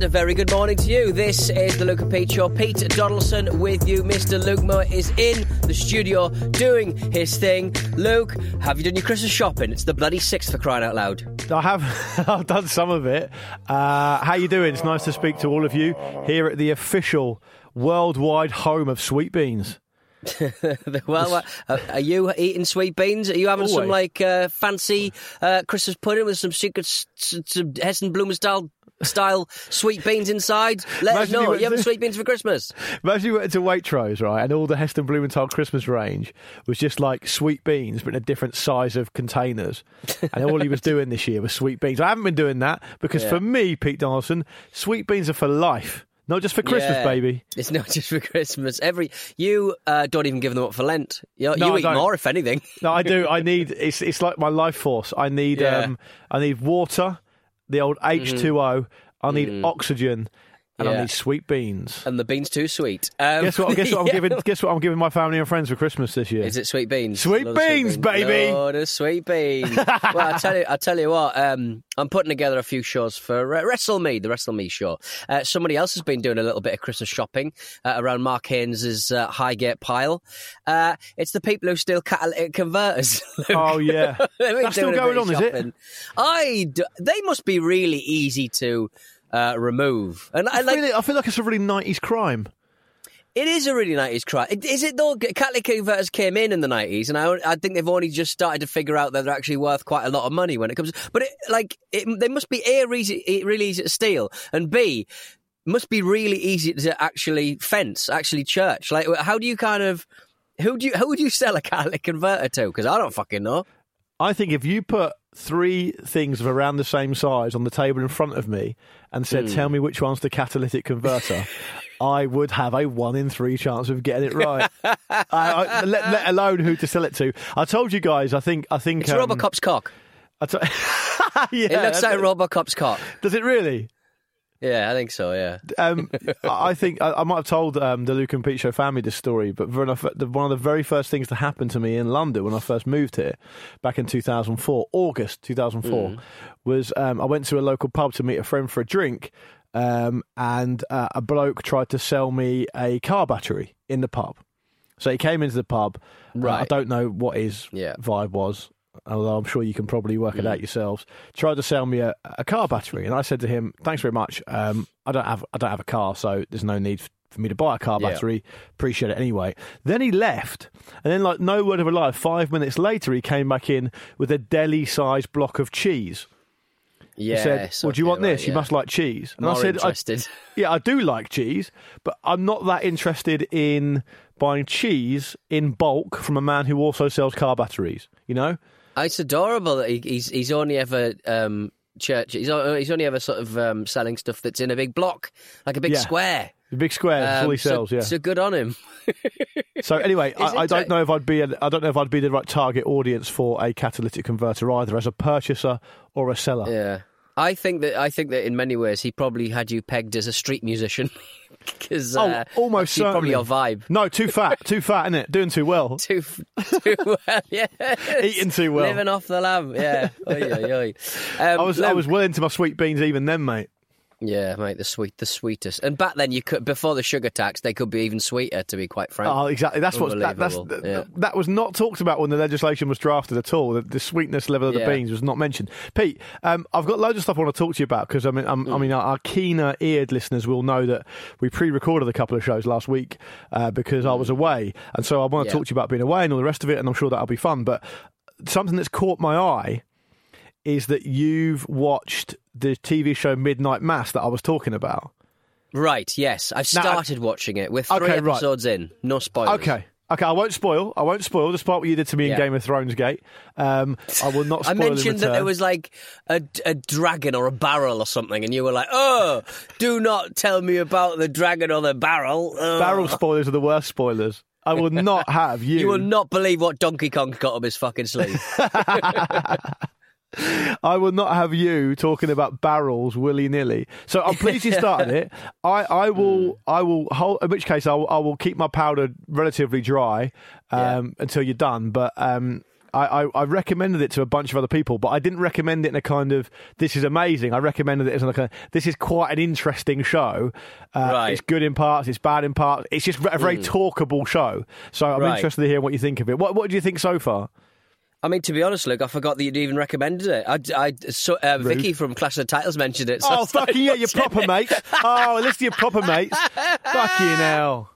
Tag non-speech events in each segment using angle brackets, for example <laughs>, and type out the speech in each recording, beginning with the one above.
And a very good morning to you. This is the Luke and Pete Show. Pete Donaldson with you. Mr. Luke Moore is in the studio doing his thing. Luke, have you done your Christmas shopping? It's the bloody sixth for crying out loud. I have. <laughs> I've done some of it. Uh, how you doing? It's nice to speak to all of you here at the official worldwide home of sweet beans. <laughs> well, uh, are you eating sweet beans? Are you having some like uh, fancy uh, Christmas pudding with some secret, s- s- some Heston Blumenthal style sweet beans inside? Let us Imagine you know. went You having to- sweet beans for Christmas? Imagine you went to Waitrose, right, and all the Heston Blumenthal Christmas range was just like sweet beans, but in a different size of containers. And all he was <laughs> doing this year was sweet beans. I haven't been doing that because Yeah. for me, Pete Donaldson, sweet beans are for life, not just for Christmas, Yeah. baby. It's not just for Christmas. Every you uh, don't even give them up for Lent. You, No, you eat don't. more, if anything. No, I do. I need. It's it's like my life force. I need. Yeah. Um, I need water, the old H two O. I need oxygen, and I Mm-hmm. Need sweet beans. And the beans too sweet. Um, Guess what? Guess what I'm <laughs> yeah. giving? Guess what I'm giving my family and friends for Christmas this year? Is it sweet beans? Sweet Love the beans, baby. Oh, the sweet beans. <laughs> well, I tell you, I tell you what. Um, I'm putting together a few shows for uh, Wrestle Me, the Wrestle Me show. Uh, somebody else has been doing a little bit of Christmas shopping uh, around Mark Haynes's uh, Highgate pile. Uh, it's the people who steal catalytic converters. <laughs> Oh yeah, That's still doing a bit going on, is it? shopping. I d- they must be really easy to uh, remove, and I like. feel, I feel like it's a really '90s crime. It is a really 90s crime. Is it though? catalytic converters came in in the 90s, and I, I think they've only just started to figure out that they're actually worth quite a lot of money when it comes. But it, like, it, they must be a easy, really easy to steal, and b must be really easy to actually fence, actually church. Like, how do you kind of who do you who would you sell a catalytic converter to? Because I don't fucking know. I think if you put three things of around the same size on the table in front of me and said, Hmm. "Tell me which one's the catalytic converter," <laughs> I would have a one in three chance of getting it right. <laughs> I, I, let, let alone who to sell it to. I told you guys. I think. I think. It's um, Robocop's cock. T- yeah, <laughs> It looks like it. Robocop's cock. Does it really? Yeah, I think so. Yeah. Um, <laughs> I think I, I might have told um, the Luke and Pete Show family this story, but one of, the, one of the very first things to happen to me in London when I first moved here back in 2004, August 2004, was um, I went to a local pub to meet a friend for a drink, um, and uh, a bloke tried to sell me a car battery in the pub. So he came into the pub. uh, I don't know what his Yeah. vibe was, although I'm sure you can probably work it out yourselves. Tried to sell me a, a car battery, and I said to him, "Thanks very much. Um, I don't have I don't have a car, so there's no need for me to buy a car Yeah. battery. Appreciate it anyway." Then he left, and then like no word of a lie. Five minutes later, he came back in with a deli-sized block of cheese. Yeah. He said, "Well, do you want this? You must like cheese." And More I said, I, interested. <laughs> "Yeah, I do like cheese, but I'm not that interested in buying cheese in bulk from a man who also sells car batteries." You know. It's adorable that he, he's he's only ever um, church. He's he's only ever sort of um, selling stuff that's in a big block, like a big Yeah. square. The big square, Um, he so- sells. yeah. So good on him. <laughs> So anyway, I, I don't know if I'd be a, I don't know if I'd be the right target audience for a catalytic converter either, as a purchaser or a seller. Yeah. I think that I think that in many ways he probably had you pegged as a street musician <laughs> because Oh, uh, almost that's probably certainly. your vibe. No, too fat, too fat, isn't it? Doing too well, <laughs> Too, too well, <laughs> yeah. eating too well. Living off the lamb, yeah. Oy, oy, oy. Um, I was I was well into my sweet beans even then, mate. Yeah, mate, the sweet, the sweetest. And back then, you could before the sugar tax, they could be even sweeter. To be quite frank, Oh, exactly. That's what that, that's yeah. that was not talked about when the legislation was drafted at all. The, the sweetness level of the Yeah. beans was not mentioned. Pete, um, I've got loads of stuff I want to talk to you about because I mean, I'm, Mm. I mean, our, our keener-eared listeners will know that we pre-recorded a couple of shows last week uh, because I was away, and so I want to. Yeah. talk to you about being away and all the rest of it, and I'm sure that'll be fun. But something that's caught my eye is that you've watched the TV show Midnight Mass that I was talking about. Right, yes. I've Now, I- started watching it. We're three Okay, right. episodes in. No spoilers. Okay. Okay, I won't spoil. I won't spoil, despite what you did to me in Yeah. Game of Thrones Gate. Um, I will not <laughs> I spoil in mentioned that there return. was like a, a dragon or a barrel or something, and you were like, "Oh, do not tell me about the dragon or the barrel." Ugh. Barrel spoilers are the worst spoilers. I will not <laughs> have you. You will not believe what Donkey Kong got up his fucking sleeve. <laughs> I will not have you talking about barrels willy nilly. So I'm pleased you started <laughs> it. I, I will Hmm. I will hold. In which case I will, I will keep my powder relatively dry um, until you're done. But um, I, I, I recommended it to a bunch of other people, but I didn't recommend it in a kind of this is amazing. I recommended it as like a kind of this is quite an interesting show. Uh, Right. It's good in parts, it's bad in parts. It's just a very talkable show. So I'm Right. interested to hear what you think of it. What What do you think so far? I mean, to be honest, Luke, I forgot that you'd even recommended it. I, I so, uh, Vicky from Clash of the Titles mentioned it. So Oh, fucking yeah, your watching proper it. mates. Oh, listen to your proper mates. <laughs> fucking hell.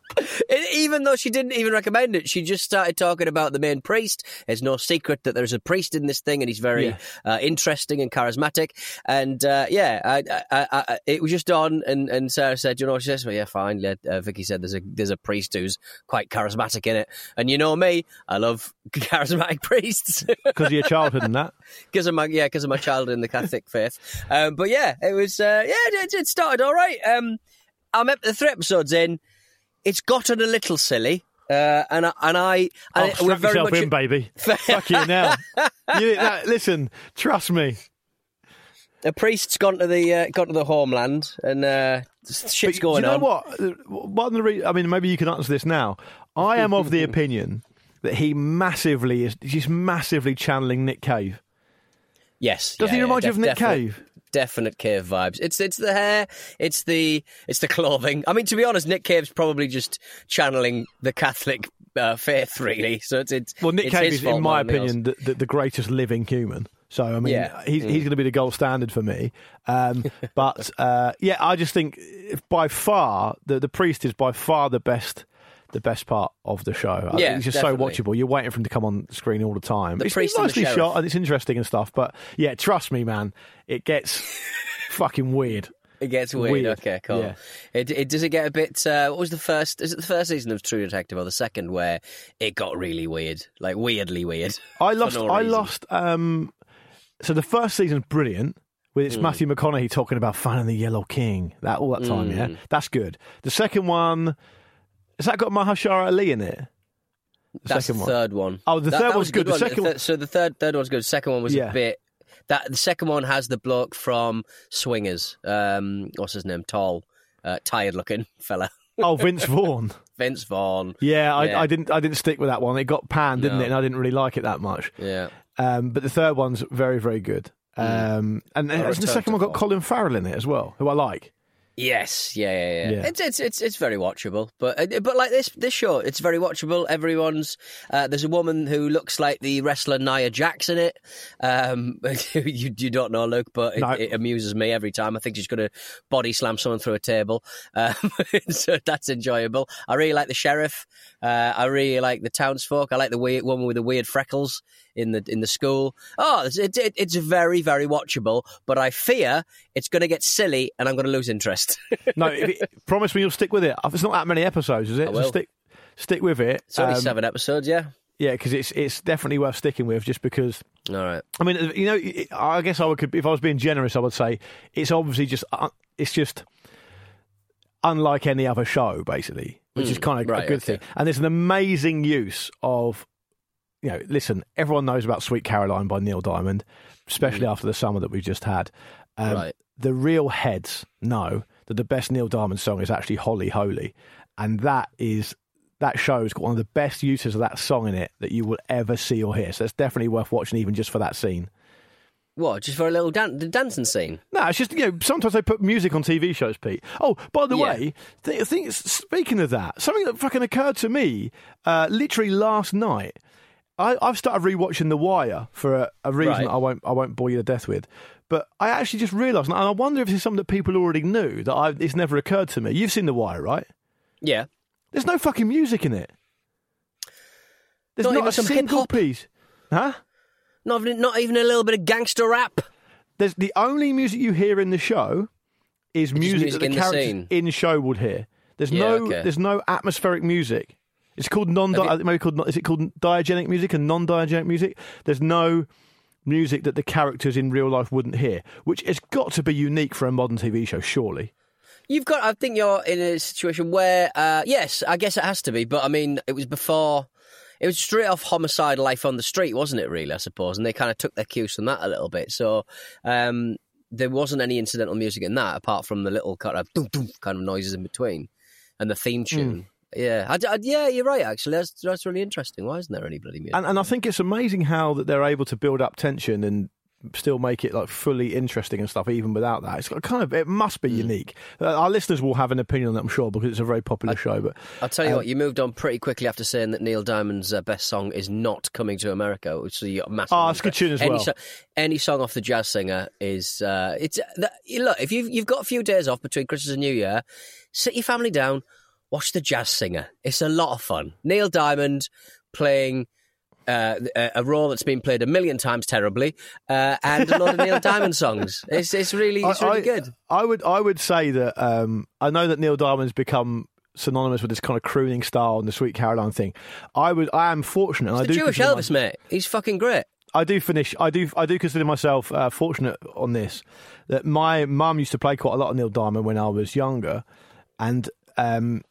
Even though she didn't even recommend it, she just started talking about the main priest. It's no secret that there's a priest in this thing, and he's very Yeah. uh, interesting and charismatic. And uh, yeah, I, I, I, I, it was just on, and, and Sarah said, "You know," she says, "Well, yeah, fine." Yeah, Uh, Vicky said, "There's a there's a priest who's quite charismatic in it," and you know me, I love <laughs> charismatic priests <laughs> Because of your childhood and that. because of my yeah because of my childhood in the Catholic faith. Um, but yeah, it was uh, yeah it, it started all right. Um, I'm at the three episodes in. It's gotten a little silly. Uh, and I, and I, and Oh, we're strap very yourself much in, baby. <laughs> Fucking hell. You, that, listen, trust me. a priest's gone to the uh, gone to the homeland, and uh, shit's But going do you know on. what? One of the re- I mean, maybe you can answer this now. I am of the <laughs> opinion that he massively is just massively channeling Nick Cave. Yes, Doesn't yeah, he yeah, remind you of Nick definite- Cave? Definite cave vibes. It's it's the hair, it's the it's the clothing. I mean, to be honest, Nick Cave's probably just channeling the Catholic uh, faith, really. So it's it's Well, Nick it's Cave is, in my opinion, the, the, the greatest living human. So I mean, Yeah. he's Mm. he's going to be the gold standard for me. Um, <laughs> but uh, yeah, I just think by far the the priest is by far the best. The best part of the show. I- Yeah, it's just definitely. so watchable. You're waiting for him to come on screen all the time. The it's, it's and the nicely shot and it's interesting and stuff. But yeah, trust me, man, it gets <laughs> fucking weird. It gets weird. Weird. Okay, cool. Yeah. It, it does it get a bit. Uh, what was the first? Is it the first season of True Detective or the second where it got really weird, like weirdly weird? I <laughs> lost. no I reason? lost. Um, so the first season's brilliant. With Hmm. it's Matthew McConaughey talking about finding the Yellow King, that all that time, Hmm. yeah, that's good. The second one, has that got Mahershala Ali in it? The That's second the one. third one. Oh, the That- third that one's was a good. The one. second th- so the third third one's good. The second one was Yeah. a bit. That the second one has the bloke from Swingers. Um, what's his name? Tall, uh, tired looking <laughs> fella. Oh, Vince Vaughn. <laughs> Vince Vaughn. Yeah, I, Yeah. I didn't. I didn't stick with that one. It got panned, didn't No. it? And I didn't really like it that much. Yeah. Um, but the third one's very, very good. Um, and I'll the second one got. Colin Farrell in it as well, who I like. Yes, yeah, yeah, yeah. Yeah. It's it's it's it's very watchable, but uh, but like this this show, it's very watchable. Everyone's uh, there's a woman who looks like the wrestler Nia Jax in it. Um, <laughs> you you don't know, Luke, but it, No. it amuses me every time. I think she's going to body slam someone through a table, um, <laughs> so that's enjoyable. I really like the sheriff. Uh, I really like the townsfolk. I like the weird woman with the weird freckles in the in the school. Oh, it's it, it, it's very very watchable, but I fear it's going to get silly and I'm going to lose interest. <laughs> No, it, promise me you'll stick with it. It's not that many episodes, is it? I So stick, stick with it. It's only Um, seven episodes, yeah. Yeah, because it's it's definitely worth sticking with, just because. All right. I mean, you know, I guess I would, could, if I was being generous, I would say it's obviously just uh, it's just unlike any other show, basically, which is kind of Mm, right, a good okay. thing. And there's an amazing use of, you know, listen, everyone knows about "Sweet Caroline" by Neil Diamond, especially after the summer that we've just had. Um, Mm. Right. The real heads know that the best Neil Diamond song is actually "Holly Holy," and that is. That show's got one of the best uses of that song in it that you will ever see or hear. So it's definitely worth watching, even just for that scene. What? Just for a little dan- the dancing scene? No, it's just you know sometimes they put music on TV shows, Pete. Oh, by the Yeah. way, th- think, speaking of that, something that fucking occurred to me uh, literally last night. I, I've started rewatching The Wire for a, a reason Right. I won't I won't bore you to death with. But I actually just realised, and I wonder if this is something that people already knew that I, it's never occurred to me. You've seen The Wire, right? Yeah. There's no fucking music in it. There's Not not, a some single hip-hop? piece. Huh? Not even, not even a little bit of gangster rap. There's the only music you hear in the show is music, music that in the the characters scene. in show would hear. There's Yeah, no okay. there's no atmospheric music. It's called non maybe called is it called diegetic music and non diegetic music? There's no music that the characters in real life wouldn't hear, which has got to be unique for a modern TV show, surely. You've got. I think you're in a situation where, uh, yes, I guess it has to be. But I mean, it was before. It was straight off homicide life on the street, wasn't it? Really, I suppose, and they kind of took their cues from that a little bit. So um, there wasn't any incidental music in that, apart from the little kind of doom, doom kind of noises in between, and the theme tune. Yeah, I, I- yeah, you're right. Actually, that's that's really interesting. Why isn't there any bloody music? And, and I think it's amazing how that they're able to build up tension and still make it like fully interesting and stuff, even without that. It's kind of it must be unique. Uh, our listeners will have an opinion on that, I'm sure, because it's a very popular show. But I'll tell you Um, what, you moved on pretty quickly after saying that Neil Diamond's uh, best song is not coming to America, which is a massive. Oh, it's a good tune as any well. So, any song off the Jazz Singer is uh, it's that, look if you've you've got a few days off between Christmas and New Year, sit your family down, watch the Jazz Singer. It's a lot of fun. Neil Diamond playing. Uh, a role that's been played a million times terribly, uh, and a lot of Neil Diamond songs. <laughs> It's it's really it's really I, good. I would I would say that um, I know that Neil Diamond's become synonymous with this kind of crooning style and the Sweet Caroline thing. I would I am fortunate. and I do Jewish Elvis, mate. He's fucking great. I do finish. I do. I do consider myself uh, fortunate on this. That my mum used to play quite a lot of Neil Diamond when I was younger, and um,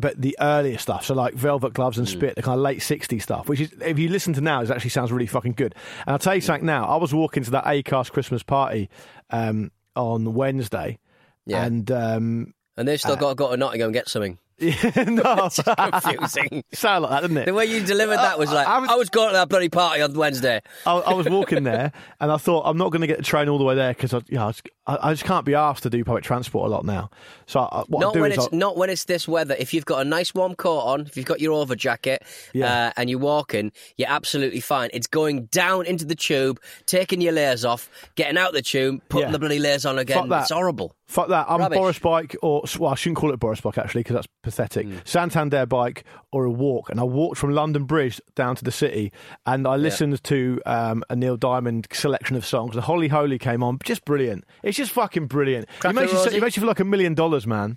but the earlier stuff, so like Velvet Gloves and Spit, the kind of late '60s stuff, which is if you listen to now, it actually sounds really fucking good. And I'll tell you something now. I was walking to that Acast Christmas party um, on Wednesday, Yeah. and um, And they've still got to go to Nottingham and get something. <laughs> yeah, no, <laughs> confusing. <laughs> sound like that, doesn't it? The way you delivered that was like, I I was- was, going to that bloody party on Wednesday. I, I was walking there, and I thought I'm not going to get the train all the way there because I, you know, I, just, I, I just can't be asked to do public transport a lot now. So I, what I Not when is it's I, not when it's this weather. If you've got a nice warm coat on, if you've got your over jacket, Yeah. uh, and you're walking, you're absolutely fine. It's going down into the tube, taking your layers off, getting out the tube, putting Yeah. the bloody layers on again. It's horrible. Fuck that. I'm Rubbish. Boris bike or well, I shouldn't call it Boris bike actually because that's pathetic. Hmm. Santander bike or a walk, and I walked from London Bridge down to the city, and I listened to um, a Neil Diamond selection of songs. The Holy Holy came on, just brilliant. It's just fucking brilliant. It makes, you, it makes you feel like a million dollars, man.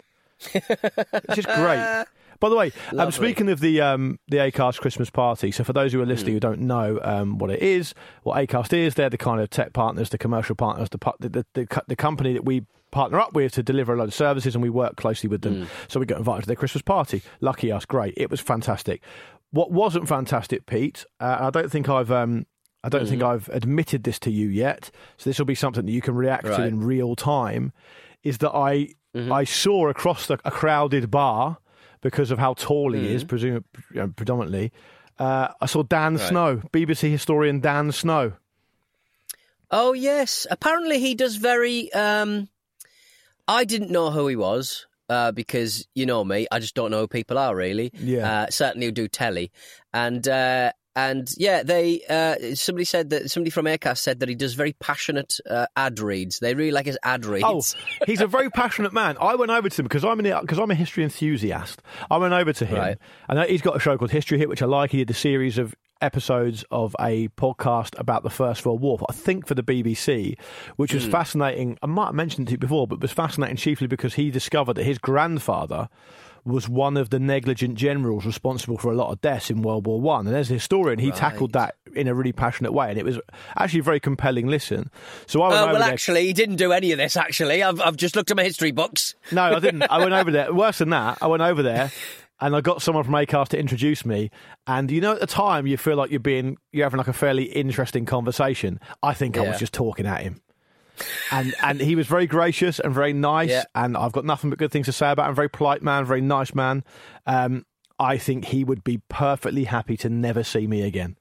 it's just great. <laughs> By the way, um, speaking of the um, the Acast Christmas party, so for those who are listening who don't know um, what it is, what Acast is, they're the kind of tech partners, the commercial partners, the, the, the, the company that we partner up with to deliver a lot of services, and we work closely with them. So we got invited to their Christmas party. Lucky us, great. It was fantastic. What wasn't fantastic, Pete? Uh, I don't think I've. Um, I don't Hmm. think I've admitted this to you yet. So this will be something that you can react to in real time. Is that I Mm-hmm. I saw across the, a crowded bar because of how tall he Mm-hmm. is, presumably predominantly. Uh, I saw Dan Right. Snow, BBC historian Dan Snow. Oh yes, apparently he does very. Um, I didn't know who he was uh, because you know me, I just don't know who people are really. Yeah. uh, certainly who do telly, and uh, and yeah, they uh, somebody said that somebody from Acast said that he does very passionate uh, ad reads. They really like his ad reads. Oh, he's a very passionate man. I went over to him because I'm an because I'm a history enthusiast. I went over to him, Right. and he's got a show called History Hit, which I like. He did a series of episodes of a podcast about the First World War, I think for the BBC, which was hmm. fascinating. I might have mentioned it before, but was fascinating chiefly because he discovered that his grandfather was one of the negligent generals responsible for a lot of deaths in World War One. And as a historian, he tackled that in a really passionate way, and it was actually a very compelling listen. So I went Oh, over well, there. actually, he didn't do any of this. Actually, I've I've just looked at my history books. No, I didn't. I went over <laughs> there. Worse than that, I went over there and I got someone from Acast to introduce me. And you know, at the time, you feel like you're being you're having like a fairly interesting conversation. I think I was just talking at him. And and he was very gracious and very nice. Yeah. And I've got nothing but good things to say about him. Very polite man, very nice man. Um, I think he would be perfectly happy to never see me again.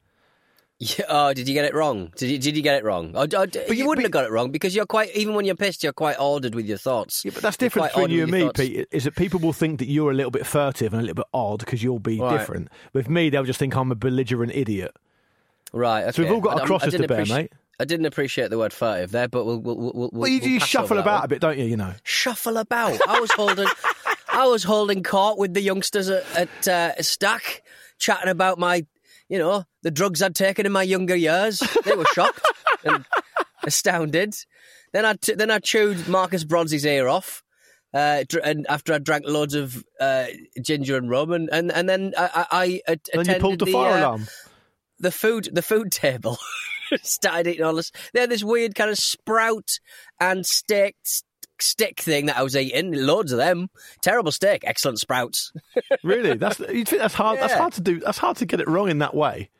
Yeah, oh, did you get it wrong? Did you, did you get it wrong? Oh, oh, you, you- wouldn't but- have got it wrong because you're quite. Even when you're pissed, you're quite ordered with your thoughts. Yeah, but that's different between you and me, thoughts. Pete. Is that people will think that you're a little bit furtive and a little bit odd because you'll be Right. different. With me, they'll just think I'm a belligerent idiot. Right. Okay. So we've all got I- our crosses to bear, mate. I didn't appreciate the word furtive there, but we'll we'll we'll, we'll, Well, you, you shuffle about a bit, don't you? You know. Shuffle about. I was holding, I was holding court with the youngsters at, at uh, Stack, chatting about my, you know, the drugs I'd taken in my younger years. They were shocked <laughs> and astounded. Then I t- then I chewed Marcus Bronze's ear off. Uh, and after I drank loads of uh, ginger and rum, and and, and then I, I, I at- And then you pulled the attended fire uh, alarm. the food the food table. <laughs> Started eating all this. They had this weird kind of sprout and steak stick thing that I was eating. Loads of them. Terrible steak, excellent sprouts. <laughs> Really? That's you think that's hard. That's hard to do. That's hard to get it wrong in that way.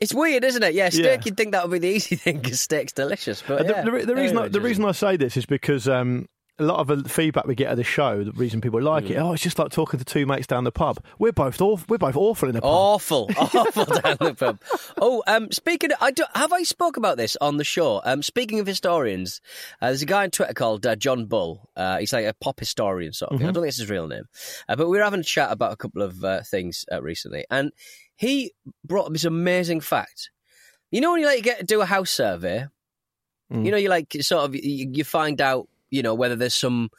It's weird, isn't it? Yeah, steak. Yeah. You'd think that would be the <laughs> easy thing because steak's delicious. But the, yeah, the, the very reason I, the reason I say this is because um, a lot of the feedback we get of the show, the reason people like Mm. it, oh, it's just like talking to two mates down the pub. We're both awful. We're both awful in a pub. Awful, <laughs> awful down the pub. Oh, um, speaking, of, I do, have I spoke about this on the show? Um, speaking of historians, uh, there's a guy on Twitter called uh, John Bull. Uh, he's like a pop historian sort of. thing. I don't think it's his real name, uh, but we were having a chat about a couple of uh, things uh, recently, and he brought up this amazing fact. You know when you like get do a house survey, you know you like sort of you, you find out you know whether there's some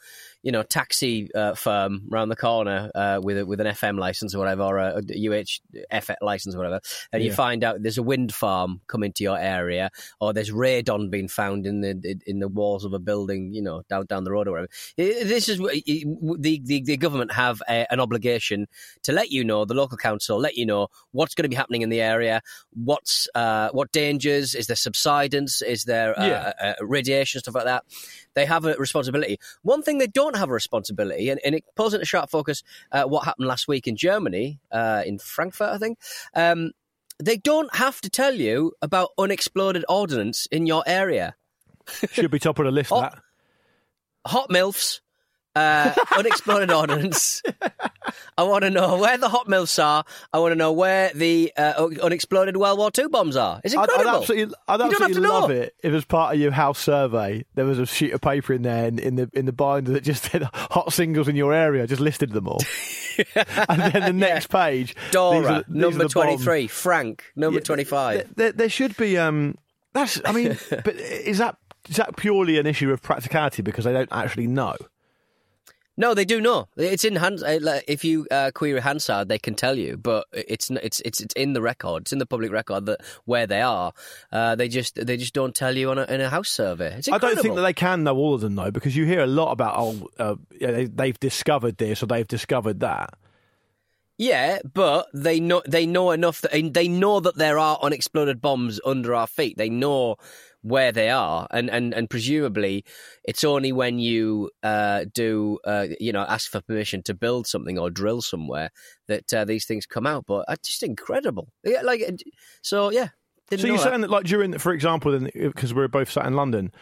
you know taxi uh, firm around the corner uh, with a, with an FM license or whatever, or a, UHF license or whatever, and you find out there's a wind farm coming to your area, or there's radon being found in the in the walls of a building, you know, down down the road or whatever. This is the the, the government have a, an obligation to let you know, the local council let you know what's going to be happening in the area, what's uh, what dangers, is there subsidence, is there uh, Yeah. uh, radiation, stuff like that. They have a responsibility. One thing they don't have a responsibility, and, and it pulls into sharp focus uh, what happened last week in Germany, uh, in Frankfurt, I think. Um, they don't have to tell you about unexploded ordnance in your area. Should be top of the list. <laughs> Oh. That Hot milfs, uh, unexploded ordnance. I want to know where the hot milfs are. I want to know where the uh, unexploded World War II bombs are. It's I'd. I'd absolutely, I'd You don't have absolutely love know. it if, as part of your house survey, there was a sheet of paper in there in, in the in the binder that just <laughs> said hot singles in your area. Just listed them all, <laughs> and then the next page, these Dora, are- number bombs. 23. Frank, number Yeah, 25. There, there, there should be. Um, that's. I mean, <laughs> but is that is that purely an issue of practicality because they don't actually know? No, they do know. It's in Hans. uh, If you uh, query Hansard, they can tell you, but it's it's it's it's in the record. It's in the public record that where they are. Uh, they just they just don't tell you on a, in a house survey. I don't think that they can know all of them though, because you hear a lot about oh, uh, they, they've discovered this or they've discovered that. Yeah, but they know they know enough that they know that there are unexploded bombs under our feet. They know where they are, and and, and presumably it's only when you uh, do uh, you know ask for permission to build something or drill somewhere that uh, these things come out. But it's just incredible. Yeah, like uh, so, yeah. So you're that. saying that, like during, for example, because we're both sat in London,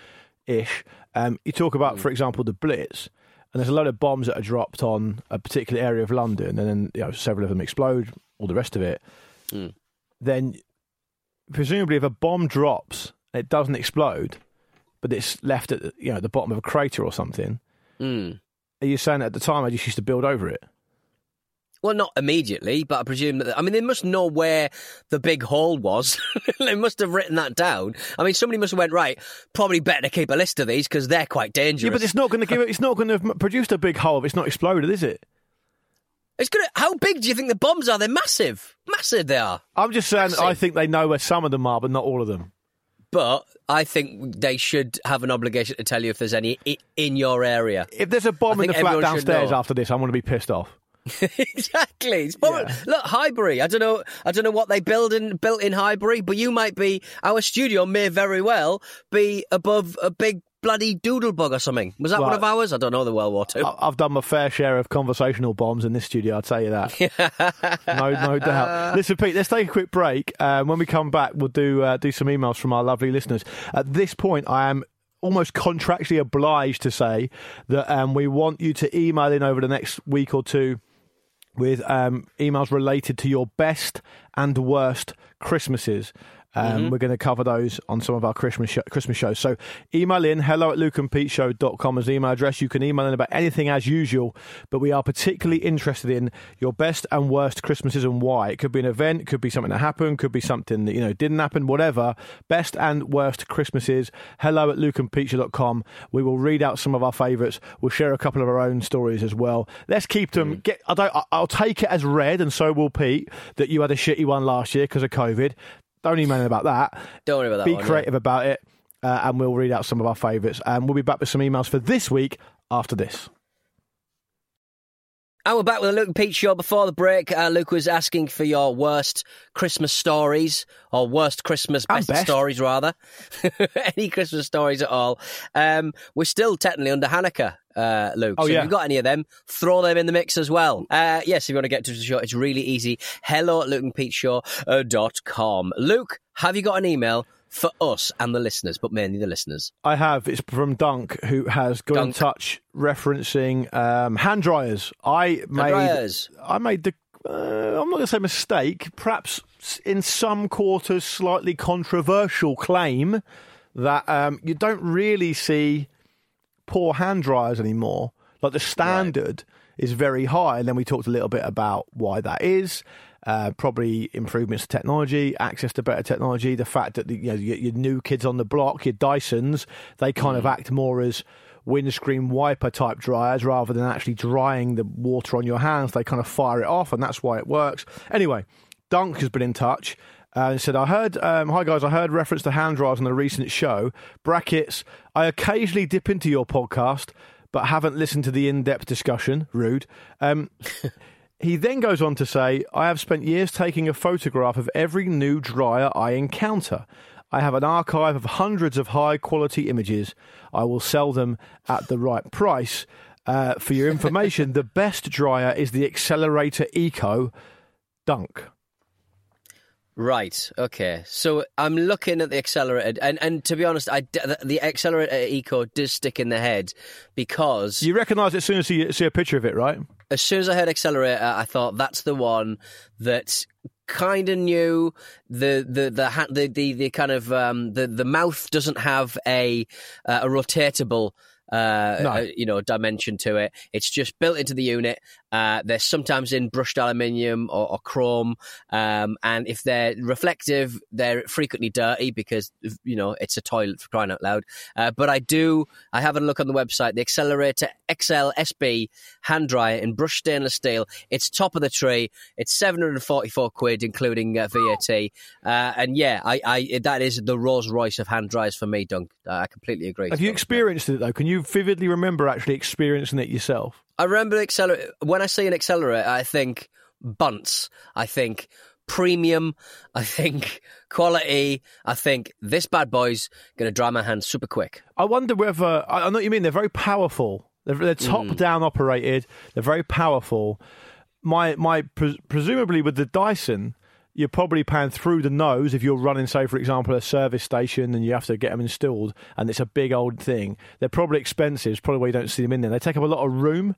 ish, um, you talk about, for example, the Blitz, and there's a load of bombs that are dropped on a particular area of London, and then you know, several of them explode, all the rest of it. Mm. Then, presumably, if a bomb drops, it doesn't explode, but it's left at the- you know the bottom of a crater or something. Mm. Are you saying at the time I just used to build over it? Well, not immediately, but I presume that. I mean, they must know where the big hole was. <laughs> they must have written that down. I mean, somebody must have went right. Probably better to keep a list of these because they're quite dangerous. Yeah, but it's not going to give it. It's not going to have produced a big hole if it's not exploded, is it? It's gonna. How big do you think the bombs are? They're massive, massive. They are. I'm just saying. that I think they know where some of them are, but not all of them. But I think they should have an obligation to tell you if there's any in your area. If there's a bomb in the flat downstairs after this, I'm going to be pissed off. <laughs> exactly. Probably, Look, Highbury. I don't know. I don't know what they build in built in Highbury, but you might be. Our studio may very well be above a big bloody doodlebug or something. Was that one of ours? I don't know the World War Two. I've done my fair share of conversational bombs in this studio. I'll tell you that. <laughs> no, no doubt. Listen, Pete. Let's take a quick break. Um, when we come back, we'll do uh, do some emails from our lovely listeners. At this point, I am almost contractually obliged to say that um, we want you to email in over the next week or two with um, emails related to your best and worst Christmases. Um, We're going to cover those on some of our Christmas Christmas shows. So email in hello at lukeandpeteshow.com as the email address. You can email in about anything as usual, but we are particularly interested in your best and worst Christmases and why. It could be an event, could be something that happened, could be something that you know didn't happen, whatever. Best and worst Christmases. Hello at lukeandpeteshow.com. We will read out some of our favourites. We'll share a couple of our own stories as well. Let's keep them. Get. I don't. I'll take it as read, and so will Pete that you had a shitty one last year because of COVID. Don't email about that. Don't worry about that. Be one, yeah. creative about it, uh, and we'll read out some of our favourites. And we'll be back with some emails for this week after this. And we're back with a Luke and Pete show. Before the break, uh, Luke was asking for your worst Christmas stories, or worst Christmas best, best. stories, rather. <laughs> any Christmas stories at all. Um, we're still technically under Hanukkah, uh, Luke. Oh, so yeah. if you've got any of them, throw them in the mix as well. Uh, yes, if you want to get to the show, it's really easy. Hello at lukeandpeteshow.com. Luke, have you got an email for us and the listeners, but mainly the listeners? I have. It's from Dunk, who has got in touch referencing um, hand dryers. I made. dryers. I made the. Uh, I'm not going to say mistake. Perhaps in some quarters, slightly controversial claim that um, you don't really see poor hand dryers anymore. Like the standard is very high, and then we talked a little bit about why that is. Uh, probably improvements to technology, access to better technology, the fact that the, you know your, your new kids on the block, your Dysons, they kind of act more as windscreen wiper type dryers rather than actually drying the water on your hands. They kind of fire it off, and that's why it works. Anyway, Dunk has been in touch uh, and said, I heard, um, hi guys, I heard reference to hand dryers on the recent show. Brackets, I occasionally dip into your podcast, but haven't listened to the in depth discussion. Rude. Um, <laughs> he then goes on to say, I have spent years taking a photograph of every new dryer I encounter. I have an archive of hundreds of high quality images. I will sell them at the right price. Uh, for your information, the best dryer is the Accelerator Eco Dunk. Right. Okay. So I'm looking at the accelerator, and, and to be honest, I the- the accelerator eco does stick in the head because You recognise it as soon as you see a picture of it, right? As soon as I heard accelerator, I thought that's the one that kind of knew the the the the, the, the kind of um, the the mouth doesn't have a uh, a rotatable. Uh, No. uh, you know, dimension to it. It's just built into the unit. Uh, they're sometimes in brushed aluminium or, or chrome, um, and if they're reflective, they're frequently dirty because you know it's a toilet for crying out loud. Uh, but I do, I have a look on the website. The Accelerator XL SB hand dryer in brushed stainless steel. It's top of the tree. It's seven hundred forty-four quid, including uh, VAT. Uh, and yeah, I, I that is the Rolls Royce of hand dryers for me, Dunk. I completely agree. Have you experienced it though? Can you vividly remember actually experiencing it yourself? I remember the accelerator. When I see an accelerator, I think bunts. I think premium. I think <laughs> quality. I think this bad boy's going to dry my hands super quick. I wonder whether I know what you mean. They're very powerful. They're, they're hmm. top down operated. They're very powerful. My my pres- presumably with the Dyson, you're probably paying through the nose if you're running, say, for example, a service station and you have to get them installed, and it's a big old thing. They're probably expensive. It's probably why you don't see them in there. They take up a lot of room.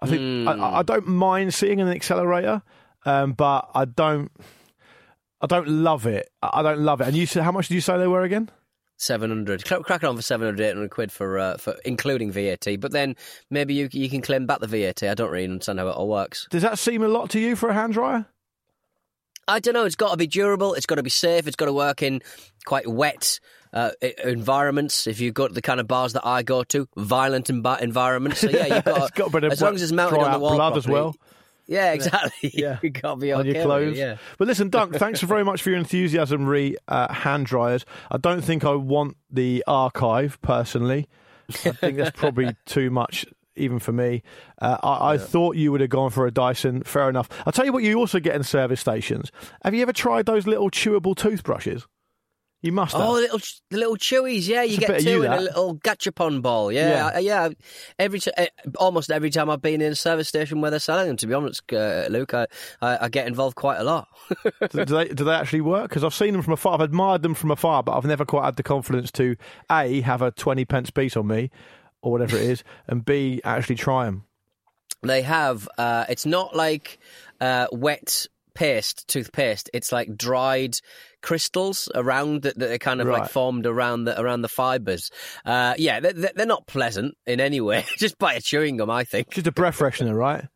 I think I, I don't mind seeing an accelerator, um, but I don't. I don't love it. I don't love it. And you said how much did you say they were again? Seven hundred. Crack it on for seven hundred, eight hundred quid for uh, for including VAT. But then maybe you you can claim back the VAT. I don't really understand how it all works. Does that seem a lot to you for a hand dryer? I don't know. It's got to be durable. It's got to be safe. It's got to work in quite wet uh, environments. If you go to the kind of bars that I go to, violent envi- environments. So yeah, you've got, <laughs> It's got a bit of as long as it's mounted on the wall blood as well. Yeah, exactly. <laughs> Yeah. you got to be okay on your clothes. yeah. But listen, Dunk, thanks very much for your enthusiasm re uh, hand dryers. I don't think I want the archive personally. I think that's probably <laughs> too much. Even for me, uh, I, I thought you would have gone for a Dyson. Fair enough. I'll tell you what you also get in service stations. Have you ever tried those little chewable toothbrushes? You must have. Oh, the little the little chewies, yeah. You get two in a little gachapon ball, yeah, Yeah. Yeah. Every t- eh, almost every time I've been in a service station where they're selling them, to be honest, uh, Luke, I, I, I get involved quite a lot. do, <laughs> do they do they actually work? Because I've seen them from afar. I've admired them from afar, but I've never quite had the confidence to a have a twenty pence piece on me or whatever it is, and b actually try them. They have. Uh, it's not like uh, wet paste, toothpaste. It's like dried crystals around that, that are kind of like formed around the around the fibers. Uh, yeah, they're, they're not pleasant in any way. <laughs> Just by chewing them, I think Just a breath freshener, right?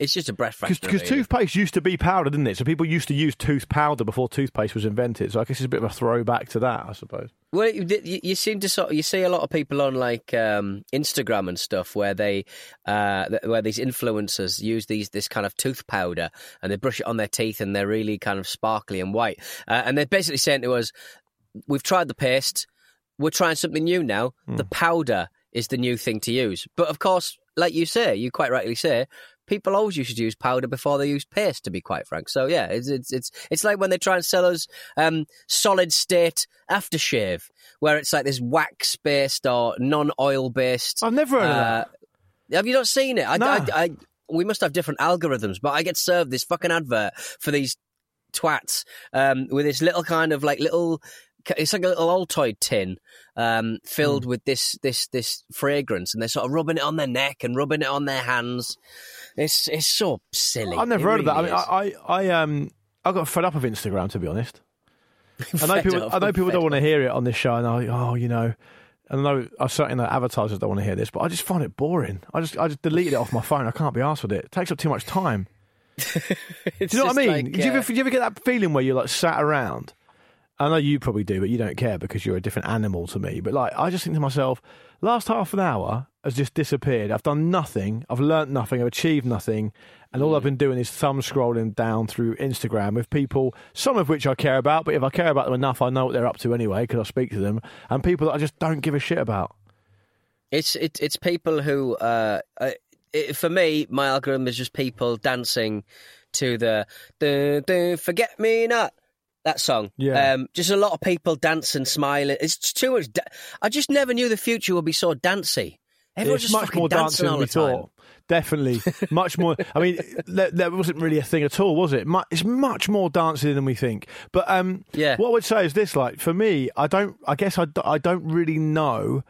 It's just a breath Because freshener. really. toothpaste used to be powder, didn't it? So people used to use tooth powder before toothpaste was invented. So I guess it's a bit of a throwback to that, I suppose. Well, you, you seem to sort of, you see a lot of people on like um, Instagram and stuff where they uh, where these influencers use these this kind of tooth powder and they brush it on their teeth and they're really kind of sparkly and white uh, and they're basically saying to us, "We've tried the paste, we're trying something new now. The powder is the new thing to use." But of course, like you say, you quite rightly say, people always used to use powder before they used paste. To be quite frank, so yeah, it's it's it's, it's like when they try and sell us um, solid state aftershave, where it's like this wax based or non oil based. I've never heard of that. Have you not seen it? I, No. I, I, we must have different algorithms, but I get served this fucking advert for these twats um, with this little kind of like little. It's like a little Altoid tin um, filled Hmm. with this this this fragrance, and they're sort of rubbing it on their neck and rubbing it on their hands. It's it's so silly. I've never It heard of that. I mean. I, I, I um, I got fed up of Instagram to be honest. <laughs> I know people. up, I know people don't want to hear it on this show, and I, oh, you know, and I know I certainly know advertisers don't want to hear this, but I just find it boring. I just, I just deleted it off my phone. I can't be asked with it. It takes up too much time. <laughs> Do you know what I mean? like, do, you uh, ever, do you ever get that feeling where you're like sat around? I know you probably do, but you don't care because you're a different animal to me. But like, I just think to myself, last half an hour has just disappeared. I've done nothing. I've learnt nothing. I've achieved nothing. And all I've been doing is thumb scrolling down through Instagram with people, some of which I care about. But if I care about them enough, I know what they're up to anyway because I speak to them. And people that I just don't give a shit about. It's it, it's people who, uh, uh, it, for me, my algorithm is just people dancing to the the the forget me not that song. Yeah. um, just a lot of people dancing, smiling. It's too much. Da- I just never knew the future would be so dancey. Everyone's it's just much more dancing dancing all the time. thought. Definitely, <laughs> much more. I mean, there, there wasn't really a thing at all, was it? It's much more dancing than we think. But um, Yeah. what I would say is this: like for me, I don't. I guess I, I don't really know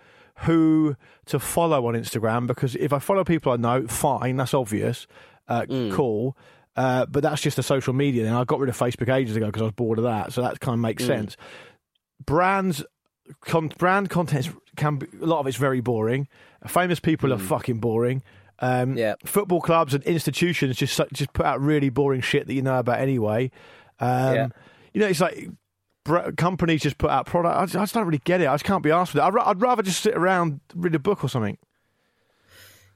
who to follow on Instagram because if I follow people I know, fine, that's obvious, uh, Mm. cool. Uh, but that's just a social media. And I got rid of Facebook ages ago because I was bored of that. So that kind of Mm. makes sense. Brands, con- brand content can be a lot of it's very boring. Famous people are fucking boring. Um, Mm. Yeah. Football clubs and institutions just just put out really boring shit that you know about anyway. Um, Yeah. You know, it's like br- companies just put out product. I just, I just don't really get it. I just can't be asked with it. I'd, I'd rather just sit around read a book or something.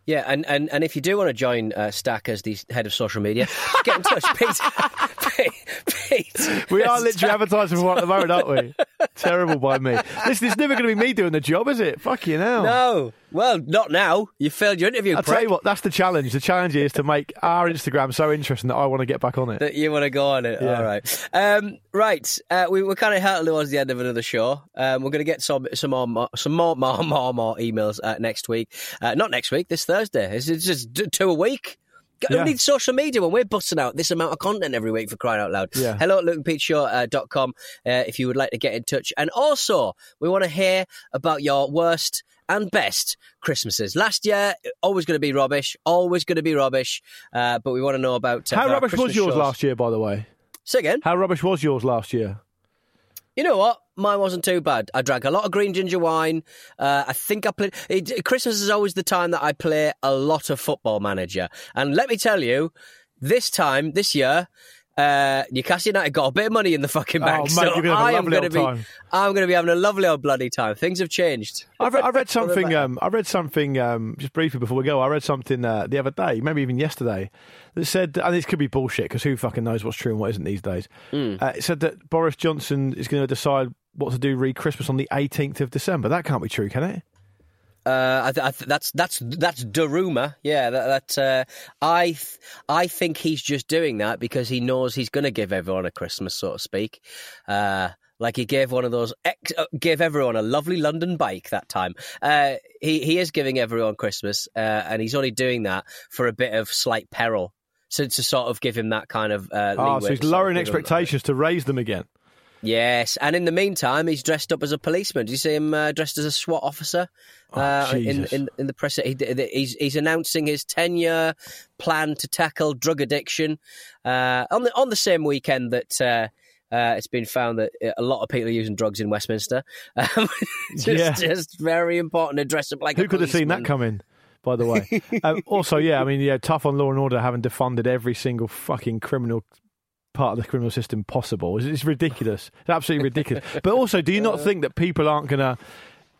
Yeah, and, and, and if you do want to join uh, Stack as the head of social media, get in touch, Pete. <laughs> Pete. We are literally advertising for one at the moment, aren't we? <laughs> Terrible by me. Listen, it's never going to be me doing the job, is it? Fucking hell. No, well, not now. You failed your interview. I'll tell you what, that's the challenge. The challenge is to make our Instagram so interesting that I want to get back on it. that you want to go on it. Yeah. All right, um, right. Uh, we we're kind of hurtling towards the end of another show. Um, we're going to get some some more more- some more more more, more emails uh, next week. Uh, not next week. This Thursday. It's, it's just two a week. Yeah. needs social media when we're busting out this amount of content every week for crying out loud? Yeah. Hello at lukeandpeteshow.com uh, if you would like to get in touch. And also, we want to hear about your worst and best Christmases. Last year, always going to be rubbish, always going to be rubbish. Uh, but we want to know about uh, How rubbish was yours shows. last year, by the way? Say again. How rubbish was yours last year? You know what? Mine wasn't too bad. I drank a lot of green ginger wine. Uh, I think I played. It, Christmas is always the time that I play a lot of Football Manager. And let me tell you, this time, this year, uh, Newcastle United got a bit of money in the fucking Oh, bank. mate, so you're gonna have a I am lovely going to be, time. I'm going to be having a lovely old bloody time. Things have changed. I read, I read <laughs> something. Um, I read something um, just briefly before we go. I read something uh, the other day, maybe even yesterday, that said, and this could be bullshit because who fucking knows what's true and what isn't these days. Hmm. Uh, it said that Boris Johnson is going to decide what to do re Christmas on the 18th of December. That can't be true, can it? Uh, I th- I th- that's that's that's the rumor. Yeah, that, that uh, I th- I think he's just doing that because he knows he's going to give everyone a Christmas, so to speak. Uh, like he gave one of those, ex- uh, gave everyone a lovely London bike that time. Uh, he he is giving everyone Christmas, uh, and he's only doing that for a bit of slight peril, so to sort of give him that kind of. Uh, Oh, so he's to sort of lowering expectations to raise them again. Yes, and in the meantime, he's dressed up as a policeman. Do you see him uh, dressed as a SWAT officer uh, in, Oh, in in the press? He, he's he's announcing his ten year plan to tackle drug addiction uh, on the on the same weekend that. Uh, uh, it's been found that a lot of people are using drugs in Westminster. <laughs> Um, just, Yeah. just very important to dress up like. Who could have seen that coming? By the way, um, <laughs> also, yeah, I mean, yeah, tough on law and order, having defunded every single fucking criminal part of the criminal system possible. It's, it's ridiculous. It's absolutely ridiculous. But also, do you not <laughs> think that people aren't going to?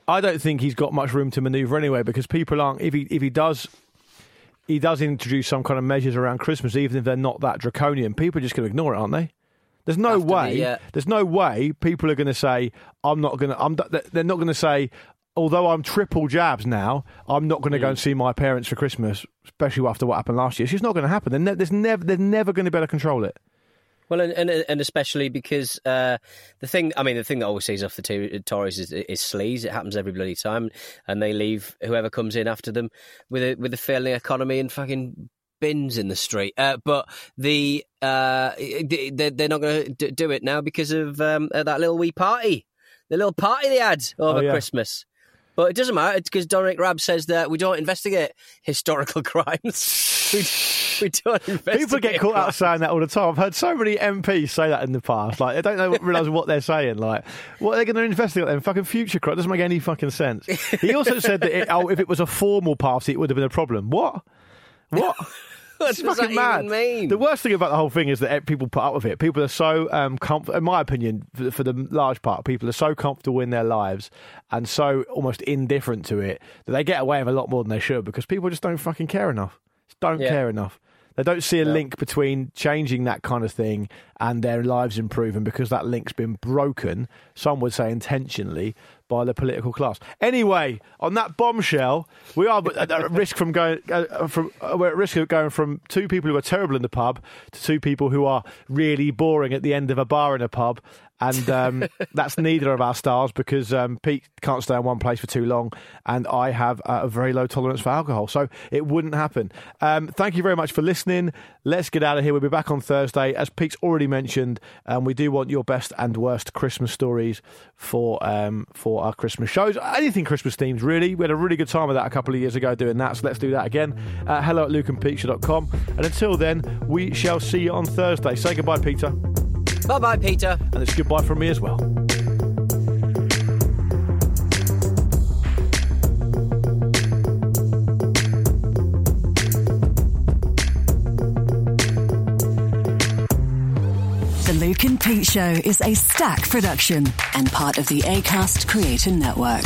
I don't think he's got much room to manoeuvre anyway, because people aren't. If he if he does. He does introduce some kind of measures around Christmas, even if they're not that draconian. People are just going to ignore it, aren't they? There's no After the, way. uh, There's no way people are going to say, "I'm not going to." I'm. They're not going to say, although I'm triple jabs now, I'm not going to go and see my parents for Christmas, especially after what happened last year. It's just not going to happen. Ne- there's never, they're never going to be able to control it. Well, and, and and especially because uh, the thing, I mean, the thing that always sees off the Tories is, is sleaze. It happens every bloody time, and they leave whoever comes in after them with a with a failing economy and fucking bins in the street. Uh, but the uh, they, they're not going to do it now because of um, that little wee party, the little party they had over Oh, yeah. Christmas. But it doesn't matter because Dominic Raab says that we don't investigate historical <laughs> crimes. We, <laughs> we don't. People get caught out saying that all the time. I've heard so many MPs say that in the past. Like they don't know, realize what they're saying. Like, what are they going to investigate then? Fucking future crime doesn't make any fucking sense. He also said that it, oh, if it was a formal party, it would have been a problem. What? What? <laughs> What It's fucking mad. The worst thing about the whole thing is that people put up with it. People are so um, comf- in my opinion, for, for the large part, people are so comfortable in their lives and so almost indifferent to it that they get away with a lot more than they should because people just don't fucking care enough. Don't Yeah. care enough. They don't see a link between changing that kind of thing and their lives improving because that link's been broken, some would say intentionally, by the political class. Anyway, on that bombshell, we are at at risk from going uh, from uh, we're at risk of going from two people who are terrible in the pub to two people who are really boring at the end of a bar in a pub. And um, <laughs> that's neither of our stars because um, Pete can't stay in one place for too long, and I have uh, a very low tolerance for alcohol, so it wouldn't happen. Um, thank you very much for listening. Let's get out of here. We'll be back on Thursday, as Pete's already mentioned. Um, we do want your best and worst Christmas stories for um, for our Christmas shows. Anything Christmas themed, really. We had a really good time with that a couple of years ago doing that, so let's do that again. Uh, hello at lukeandpeteshow.com. And until then, we shall see you on Thursday. Say goodbye, Peter. Bye bye, Peter. And it's goodbye from me as well. The Luke and Pete Show is a stack production and part of the ACAST Creator Network.